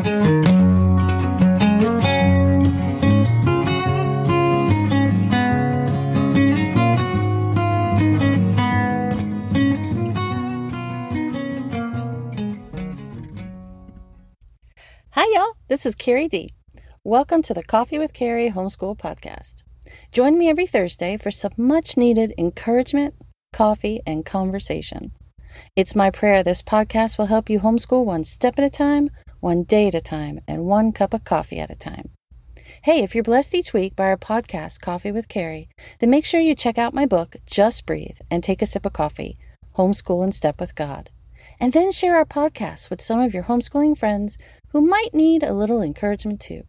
Hi, y'all. This is Carrie D. Welcome to the Coffee with Carrie Homeschool Podcast. Join me every Thursday for some much needed encouragement, coffee, and conversation. It's my prayer this podcast will help you homeschool one step at a time, one day at a time, and one cup of coffee at a time. Hey, if you're blessed each week by our podcast, Coffee with Carrie, then make sure you check out my book, Just Breathe, and take a sip of coffee Homeschool in Step with God. And then share our podcast with some of your homeschooling friends who might need a little encouragement too.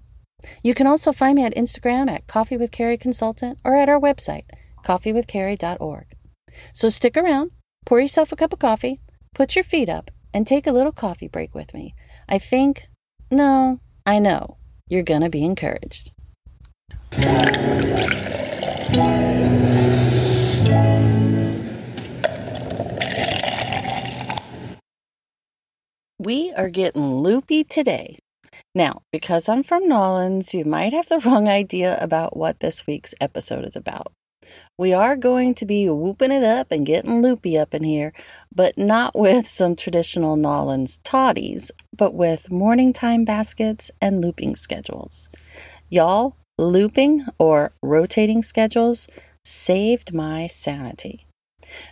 You can also find me at Instagram at Coffee with Carrie Consultant or at our website, coffeewithcarrie.org. So stick around, pour yourself a cup of coffee, put your feet up, and take a little coffee break with me. I think, no, I know, you're going to be encouraged. We are getting loopy today. Now, because I'm from N'awlins, you might have the wrong idea about what this week's episode is about. We are going to be whooping it up and getting loopy up in here, but not with some traditional N'awlins toddies, but with morning time baskets and looping schedules. Y'all, looping or rotating schedules saved my sanity.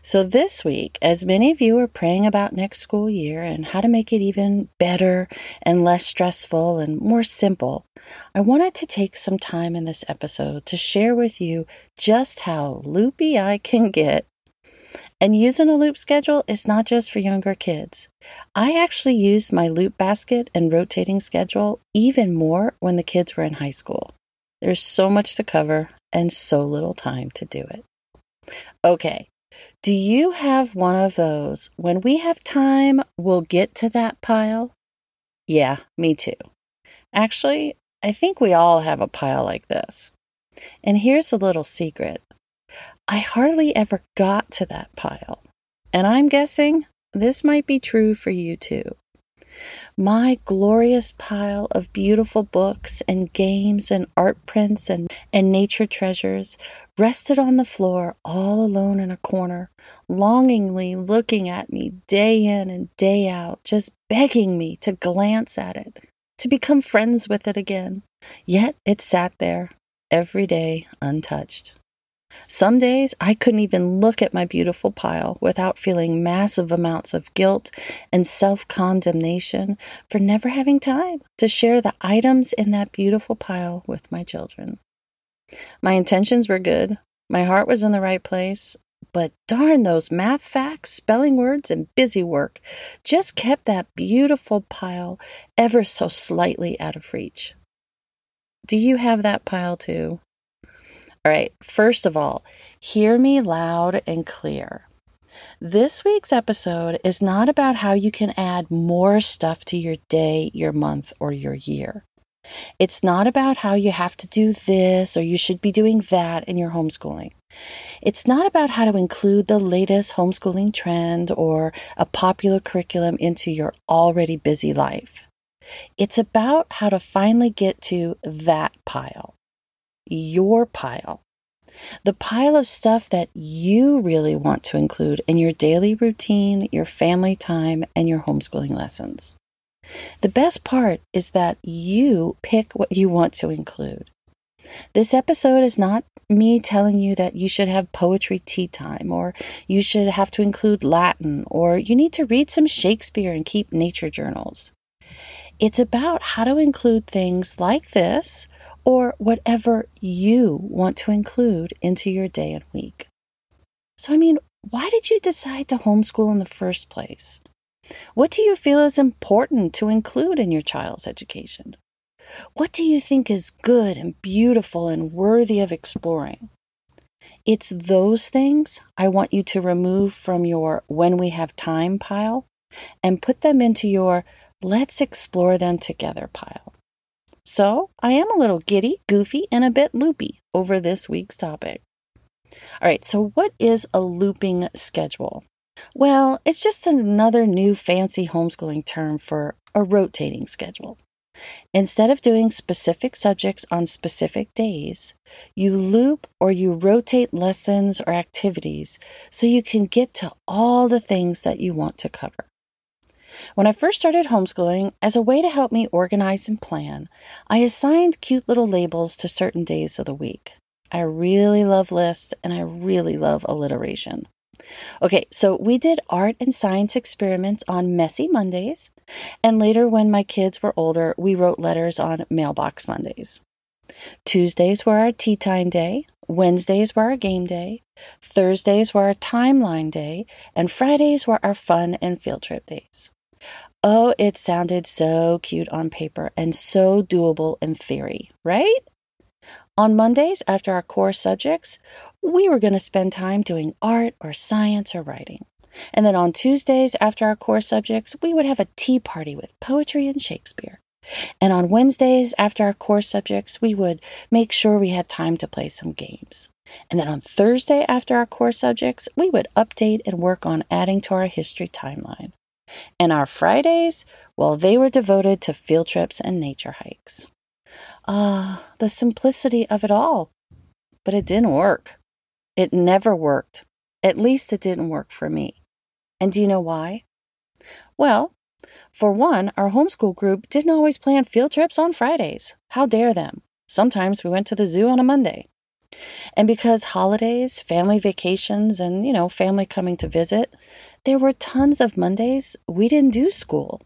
So, this week, as many of you are praying about next school year and how to make it even better and less stressful and more simple, I wanted to take some time in this episode to share with you just how loopy I can get. And using a loop schedule is not just for younger kids. I actually used my loop basket and rotating schedule even more when the kids were in high school. There's so much to cover and so little time to do it. Okay, do you have one of those? When we have time, we'll get to that pile? Yeah, me too. Actually, I think we all have a pile like this. And here's a little secret I hardly ever got to that pile. And I'm guessing this might be true for you too. My glorious pile of beautiful books and games and art prints and, and nature treasures rested on the floor all alone in a corner, longingly looking at me day in and day out, just begging me to glance at it, to become friends with it again. Yet it sat there every day untouched. Some days I couldn't even look at my beautiful pile without feeling massive amounts of guilt and self condemnation for never having time to share the items in that beautiful pile with my children. My intentions were good, my heart was in the right place, but darn those math facts, spelling words, and busy work just kept that beautiful pile ever so slightly out of reach. Do you have that pile too? All right, first of all, hear me loud and clear. This week's episode is not about how you can add more stuff to your day, your month, or your year. It's not about how you have to do this or you should be doing that in your homeschooling. It's not about how to include the latest homeschooling trend or a popular curriculum into your already busy life. It's about how to finally get to that pile your pile. The pile of stuff that you really want to include in your daily routine, your family time, and your homeschooling lessons. The best part is that you pick what you want to include. This episode is not me telling you that you should have poetry tea time, or you should have to include Latin, or you need to read some Shakespeare and keep nature journals. It's about how to include things like this, or whatever you want to include into your day and week. So, I mean, why did you decide to homeschool in the first place? What do you feel is important to include in your child's education? What do you think is good and beautiful and worthy of exploring? It's those things I want you to remove from your when we have time pile and put them into your let's explore them together pile. So I am a little giddy, goofy, and a bit loopy over this week's topic. All right, so what is a looping schedule? Well, it's just another new fancy homeschooling term for a rotating schedule. Instead of doing specific subjects on specific days, you loop or you rotate lessons or activities so you can get to all the things that you want to cover. When I first started homeschooling, as a way to help me organize and plan, I assigned cute little labels to certain days of the week. I really love lists and I really love alliteration. Okay, so we did art and science experiments on messy Mondays, and later, when my kids were older, we wrote letters on mailbox Mondays. Tuesdays were our tea time day, Wednesdays were our game day, Thursdays were our timeline day, and Fridays were our fun and field trip days. Oh, it sounded so cute on paper and so doable in theory, right? On Mondays, after our core subjects, we were going to spend time doing art or science or writing. And then on Tuesdays, after our core subjects, we would have a tea party with poetry and Shakespeare. And on Wednesdays, after our core subjects, we would make sure we had time to play some games. And then on Thursday, after our core subjects, we would update and work on adding to our history timeline. And our Fridays, well, they were devoted to field trips and nature hikes. Ah, uh, the simplicity of it all. But it didn't work. It never worked. At least it didn't work for me. And do you know why? Well, for one, our homeschool group didn't always plan field trips on Fridays. How dare them? Sometimes we went to the zoo on a Monday. And because holidays, family vacations, and, you know, family coming to visit, there were tons of Mondays we didn't do school.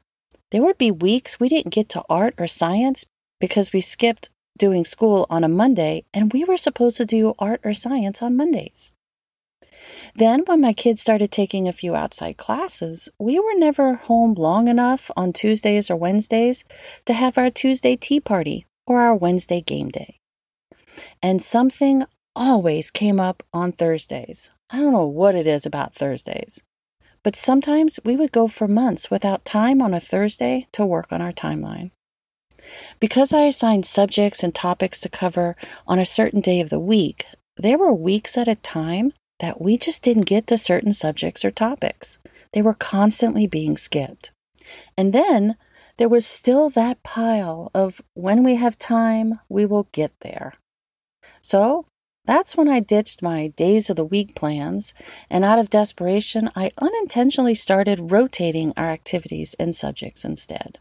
There would be weeks we didn't get to art or science because we skipped doing school on a Monday and we were supposed to do art or science on Mondays. Then, when my kids started taking a few outside classes, we were never home long enough on Tuesdays or Wednesdays to have our Tuesday tea party or our Wednesday game day. And something always came up on Thursdays. I don't know what it is about Thursdays. But sometimes we would go for months without time on a Thursday to work on our timeline. Because I assigned subjects and topics to cover on a certain day of the week, there were weeks at a time that we just didn't get to certain subjects or topics. They were constantly being skipped. And then there was still that pile of when we have time, we will get there. So that's when I ditched my days of the week plans, and out of desperation, I unintentionally started rotating our activities and subjects instead.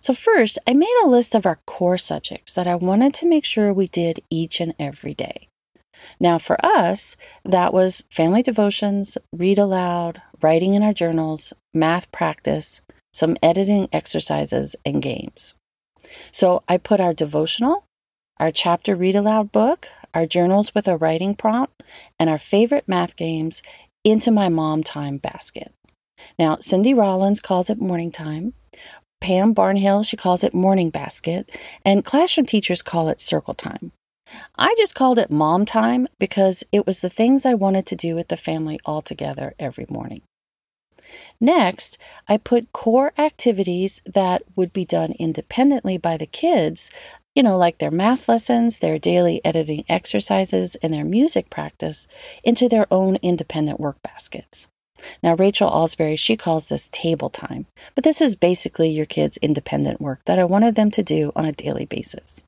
So, first, I made a list of our core subjects that I wanted to make sure we did each and every day. Now, for us, that was family devotions, read aloud, writing in our journals, math practice, some editing exercises, and games. So, I put our devotional, our chapter read aloud book, our journals with a writing prompt, and our favorite math games into my mom time basket. Now, Cindy Rollins calls it morning time. Pam Barnhill, she calls it morning basket, and classroom teachers call it circle time. I just called it mom time because it was the things I wanted to do with the family all together every morning. Next, I put core activities that would be done independently by the kids, you know, like their math lessons, their daily editing exercises, and their music practice, into their own independent work baskets. Now, Rachel Alsbury, she calls this table time, but this is basically your kids' independent work that I wanted them to do on a daily basis.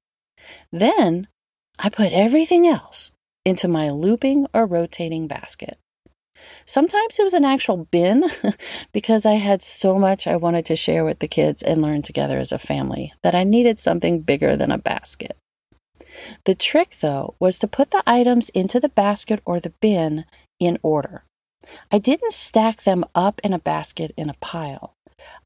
Then I put everything else into my looping or rotating basket. Sometimes it was an actual bin because I had so much I wanted to share with the kids and learn together as a family that I needed something bigger than a basket. The trick, though, was to put the items into the basket or the bin in order. I didn't stack them up in a basket in a pile.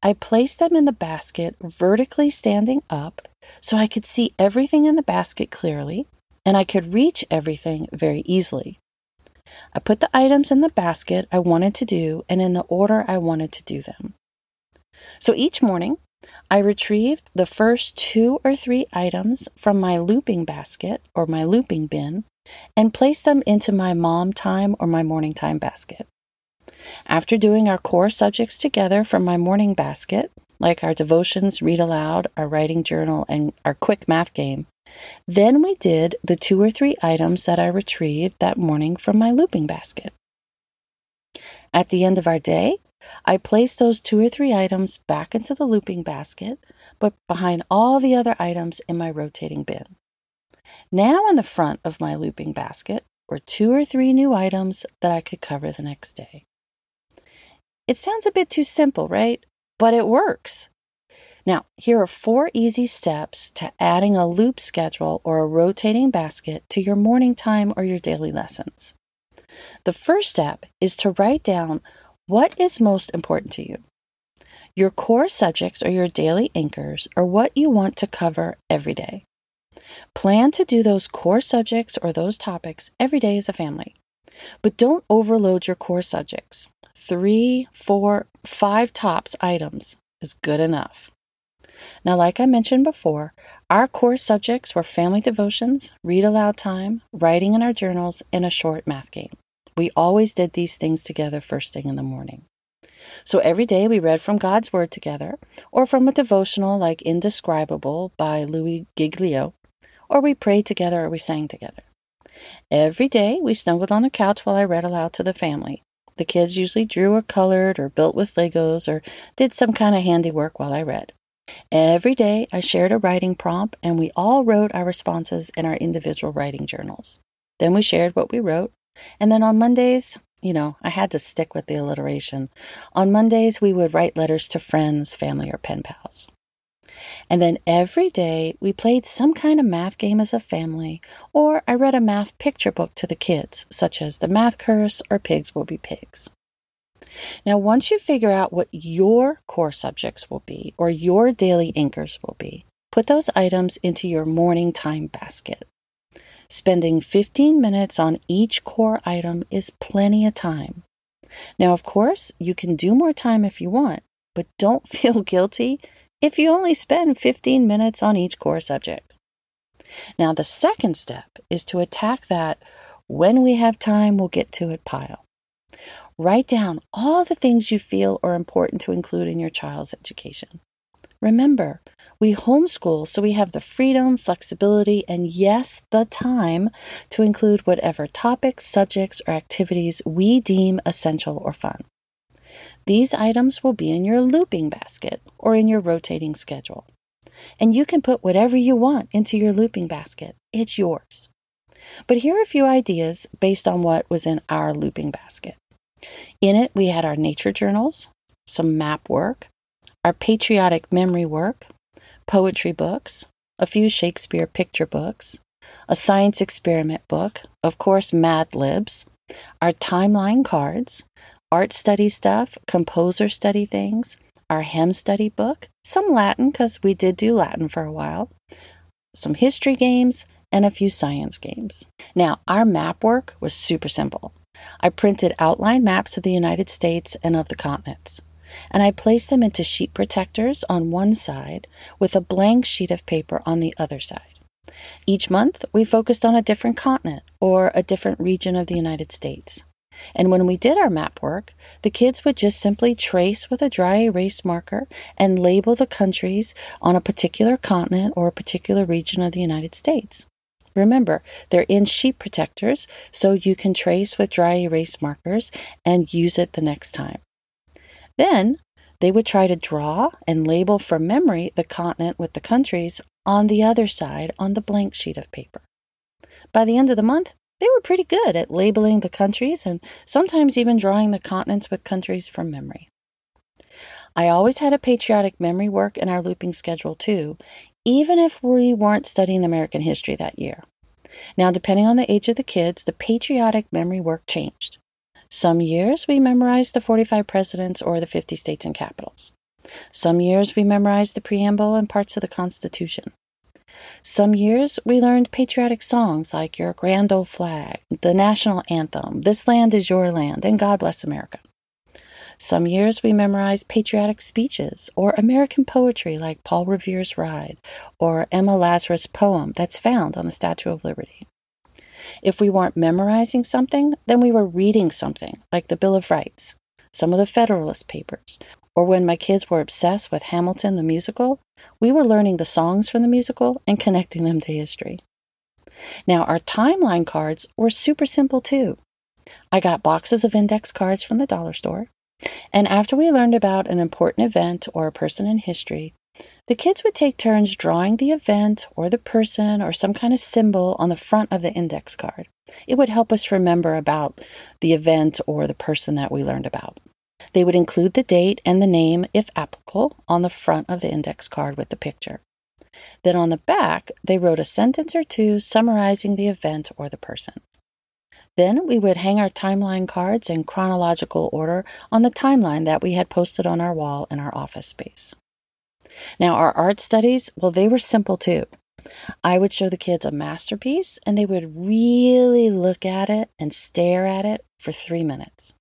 I placed them in the basket vertically standing up so I could see everything in the basket clearly and I could reach everything very easily. I put the items in the basket I wanted to do and in the order I wanted to do them. So each morning, I retrieved the first two or three items from my looping basket or my looping bin and placed them into my mom time or my morning time basket. After doing our core subjects together from my morning basket, like our devotions, read aloud, our writing journal, and our quick math game, then we did the two or three items that I retrieved that morning from my looping basket. At the end of our day, I placed those two or three items back into the looping basket, but behind all the other items in my rotating bin. Now, in the front of my looping basket were two or three new items that I could cover the next day. It sounds a bit too simple, right? But it works. Now, here are four easy steps to adding a loop schedule or a rotating basket to your morning time or your daily lessons. The first step is to write down what is most important to you. Your core subjects or your daily anchors are what you want to cover every day. Plan to do those core subjects or those topics every day as a family. But don't overload your core subjects. Three, four, five tops items is good enough. Now, like I mentioned before, our core subjects were family devotions, read aloud time, writing in our journals, and a short math game. We always did these things together first thing in the morning. So every day we read from God's Word together, or from a devotional like Indescribable by Louis Giglio, or we prayed together or we sang together. Every day we snuggled on the couch while I read aloud to the family. The kids usually drew or colored or built with Legos or did some kind of handiwork while I read. Every day I shared a writing prompt and we all wrote our responses in our individual writing journals. Then we shared what we wrote. And then on Mondays, you know, I had to stick with the alliteration. On Mondays, we would write letters to friends, family, or pen pals. And then every day we played some kind of math game as a family, or I read a math picture book to the kids, such as The Math Curse or Pigs Will Be Pigs. Now, once you figure out what your core subjects will be or your daily anchors will be, put those items into your morning time basket. Spending 15 minutes on each core item is plenty of time. Now, of course, you can do more time if you want, but don't feel guilty if you only spend 15 minutes on each core subject. Now, the second step is to attack that when we have time, we'll get to it pile. Write down all the things you feel are important to include in your child's education. Remember, we homeschool so we have the freedom, flexibility, and yes, the time to include whatever topics, subjects, or activities we deem essential or fun. These items will be in your looping basket or in your rotating schedule. And you can put whatever you want into your looping basket. It's yours. But here are a few ideas based on what was in our looping basket. In it, we had our nature journals, some map work, our patriotic memory work, poetry books, a few Shakespeare picture books, a science experiment book, of course, Mad Libs, our timeline cards, art study stuff, composer study things, our hymn study book, some Latin, because we did do Latin for a while, some history games, and a few science games. Now, our map work was super simple. I printed outline maps of the United States and of the continents, and I placed them into sheet protectors on one side with a blank sheet of paper on the other side. Each month, we focused on a different continent or a different region of the United States. And when we did our map work, the kids would just simply trace with a dry erase marker and label the countries on a particular continent or a particular region of the United States. Remember, they're in sheet protectors, so you can trace with dry erase markers and use it the next time. Then they would try to draw and label from memory the continent with the countries on the other side on the blank sheet of paper. By the end of the month, they were pretty good at labeling the countries and sometimes even drawing the continents with countries from memory. I always had a patriotic memory work in our looping schedule too, even if we weren't studying American history that year. Now, depending on the age of the kids, the patriotic memory work changed. Some years we memorized the 45 presidents or the 50 states and capitals. Some years we memorized the preamble and parts of the Constitution. Some years we learned patriotic songs like Your Grand Old Flag, the National Anthem, This Land is Your Land, and God Bless America. Some years we memorized patriotic speeches or American poetry like Paul Revere's Ride or Emma Lazarus' poem that's found on the Statue of Liberty. If we weren't memorizing something, then we were reading something like the Bill of Rights, some of the Federalist Papers, or when my kids were obsessed with Hamilton the musical, we were learning the songs from the musical and connecting them to history. Now, our timeline cards were super simple too. I got boxes of index cards from the dollar store And after we learned about an important event or a person in history, the kids would take turns drawing the event or the person or some kind of symbol on the front of the index card. It would help us remember about the event or the person that we learned about. They would include the date and the name, if applicable, on the front of the index card with the picture. Then on the back, they wrote a sentence or two summarizing the event or the person. Then we would hang our timeline cards in chronological order on the timeline that we had posted on our wall in our office space. Now, our art studies, well, they were simple too. I would show the kids a masterpiece and they would really look at it and stare at it for three minutes.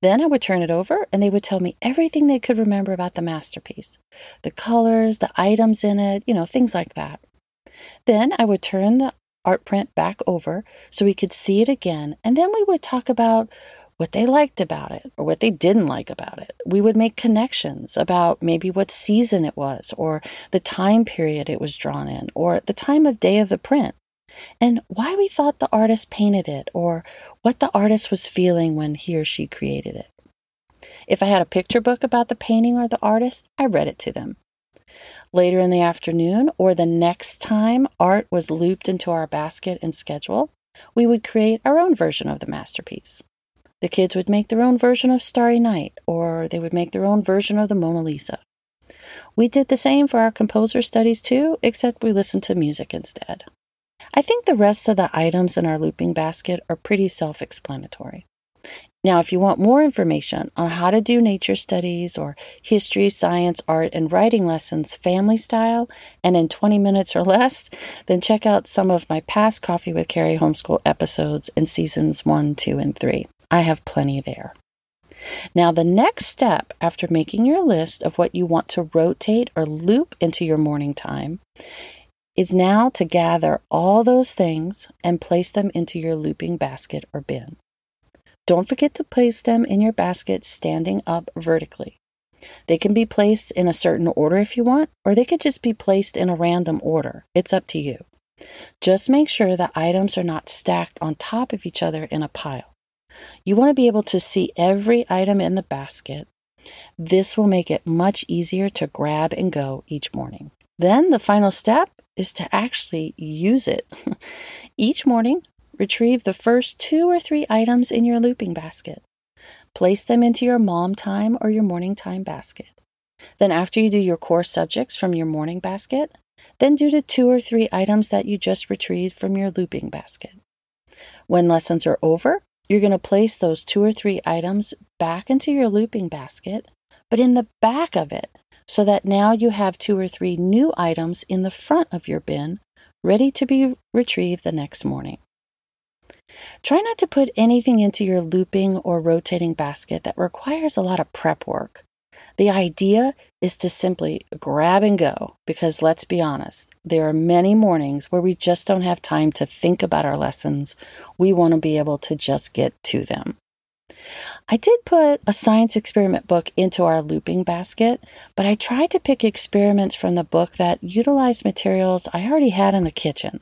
Then I would turn it over and they would tell me everything they could remember about the masterpiece the colors, the items in it, you know, things like that. Then I would turn the art print back over so we could see it again, and then we would talk about what they liked about it or what they didn't like about it. We would make connections about maybe what season it was or the time period it was drawn in or the time of day of the print and why we thought the artist painted it or what the artist was feeling when he or she created it. If I had a picture book about the painting or the artist, I read it to them. Later in the afternoon or the next time art was looped into our basket and schedule, we would create our own version of the masterpiece. The kids would make their own version of Starry Night, or they would make their own version of the Mona Lisa. We did the same for our composer studies too, except we listened to music instead. I think the rest of the items in our looping basket are pretty self explanatory. Now, if you want more information on how to do nature studies or history, science, art, and writing lessons family style and in 20 minutes or less, then check out some of my past Coffee with Carrie homeschool episodes in seasons 1, 2, and 3. I have plenty there. Now, the next step after making your list of what you want to rotate or loop into your morning time is now to gather all those things and place them into your looping basket or bin. Don't forget to place them in your basket standing up vertically. They can be placed in a certain order if you want, or they could just be placed in a random order. It's up to you. Just make sure the items are not stacked on top of each other in a pile. You want to be able to see every item in the basket. This will make it much easier to grab and go each morning. Then the final step is to actually use it. Each morning, retrieve the first two or three items in your looping basket. Place them into your mom time or your morning time basket. Then, after you do your core subjects from your morning basket, then do the two or three items that you just retrieved from your looping basket. When lessons are over, you're going to place those two or three items back into your looping basket, but in the back of it, so that now you have two or three new items in the front of your bin ready to be retrieved the next morning. Try not to put anything into your looping or rotating basket that requires a lot of prep work. The idea is to simply grab and go because let's be honest, there are many mornings where we just don't have time to think about our lessons. We want to be able to just get to them. I did put a science experiment book into our looping basket, but I tried to pick experiments from the book that utilized materials I already had in the kitchen.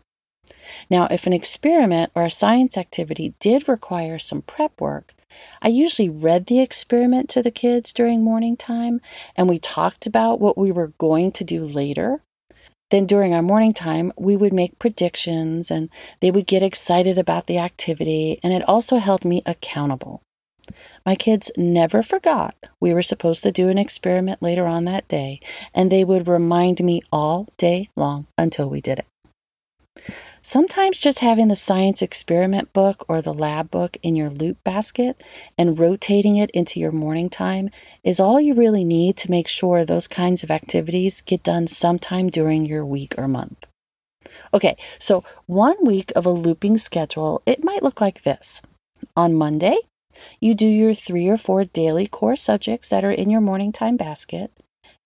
Now, if an experiment or a science activity did require some prep work, I usually read the experiment to the kids during morning time and we talked about what we were going to do later. Then during our morning time, we would make predictions and they would get excited about the activity, and it also held me accountable. My kids never forgot we were supposed to do an experiment later on that day, and they would remind me all day long until we did it. Sometimes just having the science experiment book or the lab book in your loop basket and rotating it into your morning time is all you really need to make sure those kinds of activities get done sometime during your week or month. Okay, so one week of a looping schedule, it might look like this. On Monday, you do your three or four daily core subjects that are in your morning time basket,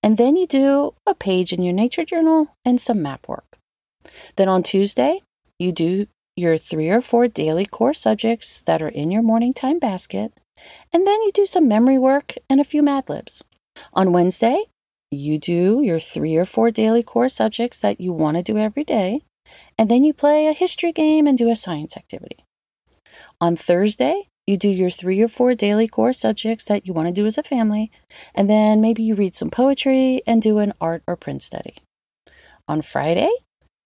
and then you do a page in your nature journal and some map work. Then on Tuesday, you do your three or four daily core subjects that are in your morning time basket, and then you do some memory work and a few Mad Libs. On Wednesday, you do your three or four daily core subjects that you want to do every day, and then you play a history game and do a science activity. On Thursday, you do your three or four daily core subjects that you want to do as a family, and then maybe you read some poetry and do an art or print study. On Friday,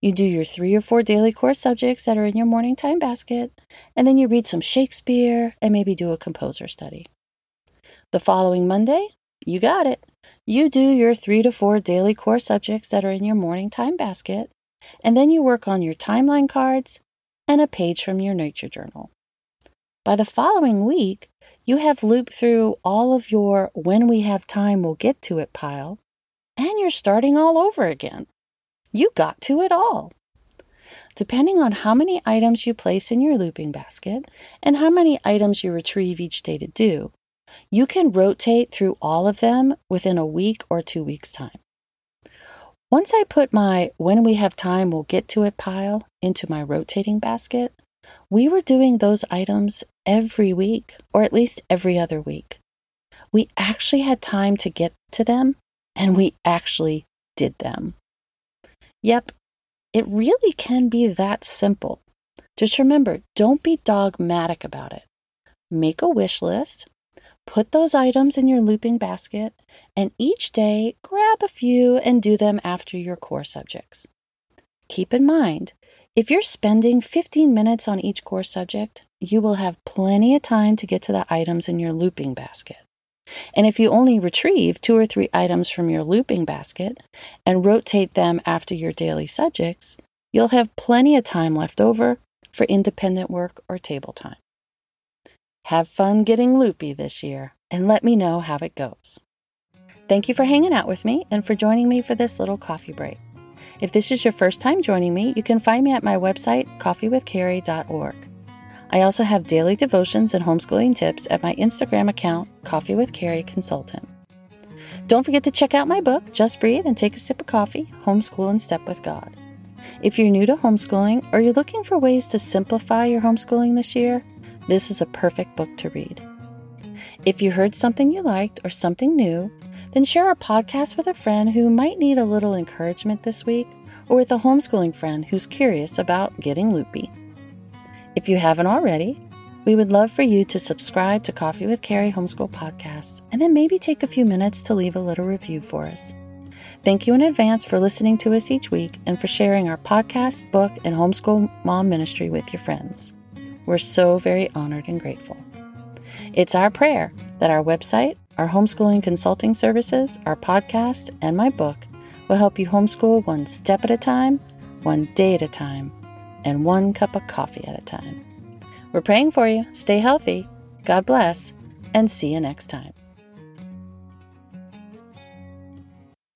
you do your three or four daily core subjects that are in your morning time basket, and then you read some Shakespeare and maybe do a composer study. The following Monday, you got it. You do your three to four daily core subjects that are in your morning time basket, and then you work on your timeline cards and a page from your nature journal. By the following week, you have looped through all of your when we have time we'll get to it pile, and you're starting all over again. You got to it all. Depending on how many items you place in your looping basket and how many items you retrieve each day to do, you can rotate through all of them within a week or two weeks' time. Once I put my when we have time we'll get to it pile into my rotating basket, we were doing those items every week, or at least every other week. We actually had time to get to them, and we actually did them. Yep, it really can be that simple. Just remember don't be dogmatic about it. Make a wish list, put those items in your looping basket, and each day grab a few and do them after your core subjects. Keep in mind, if you're spending 15 minutes on each core subject, you will have plenty of time to get to the items in your looping basket. And if you only retrieve two or three items from your looping basket and rotate them after your daily subjects, you'll have plenty of time left over for independent work or table time. Have fun getting loopy this year and let me know how it goes. Thank you for hanging out with me and for joining me for this little coffee break. If this is your first time joining me, you can find me at my website, coffeewithcarrie.org. I also have daily devotions and homeschooling tips at my Instagram account, Coffee with Carrie Consultant. Don't forget to check out my book, Just Breathe and Take a Sip of Coffee Homeschool and Step with God. If you're new to homeschooling or you're looking for ways to simplify your homeschooling this year, this is a perfect book to read. If you heard something you liked or something new, then share our podcast with a friend who might need a little encouragement this week or with a homeschooling friend who's curious about getting loopy. If you haven't already, we would love for you to subscribe to Coffee with Carrie Homeschool Podcast and then maybe take a few minutes to leave a little review for us. Thank you in advance for listening to us each week and for sharing our podcast, book, and homeschool mom ministry with your friends. We're so very honored and grateful. It's our prayer that our website, our homeschooling consulting services, our podcast, and my book will help you homeschool one step at a time, one day at a time, and one cup of coffee at a time. We're praying for you. Stay healthy. God bless, and see you next time.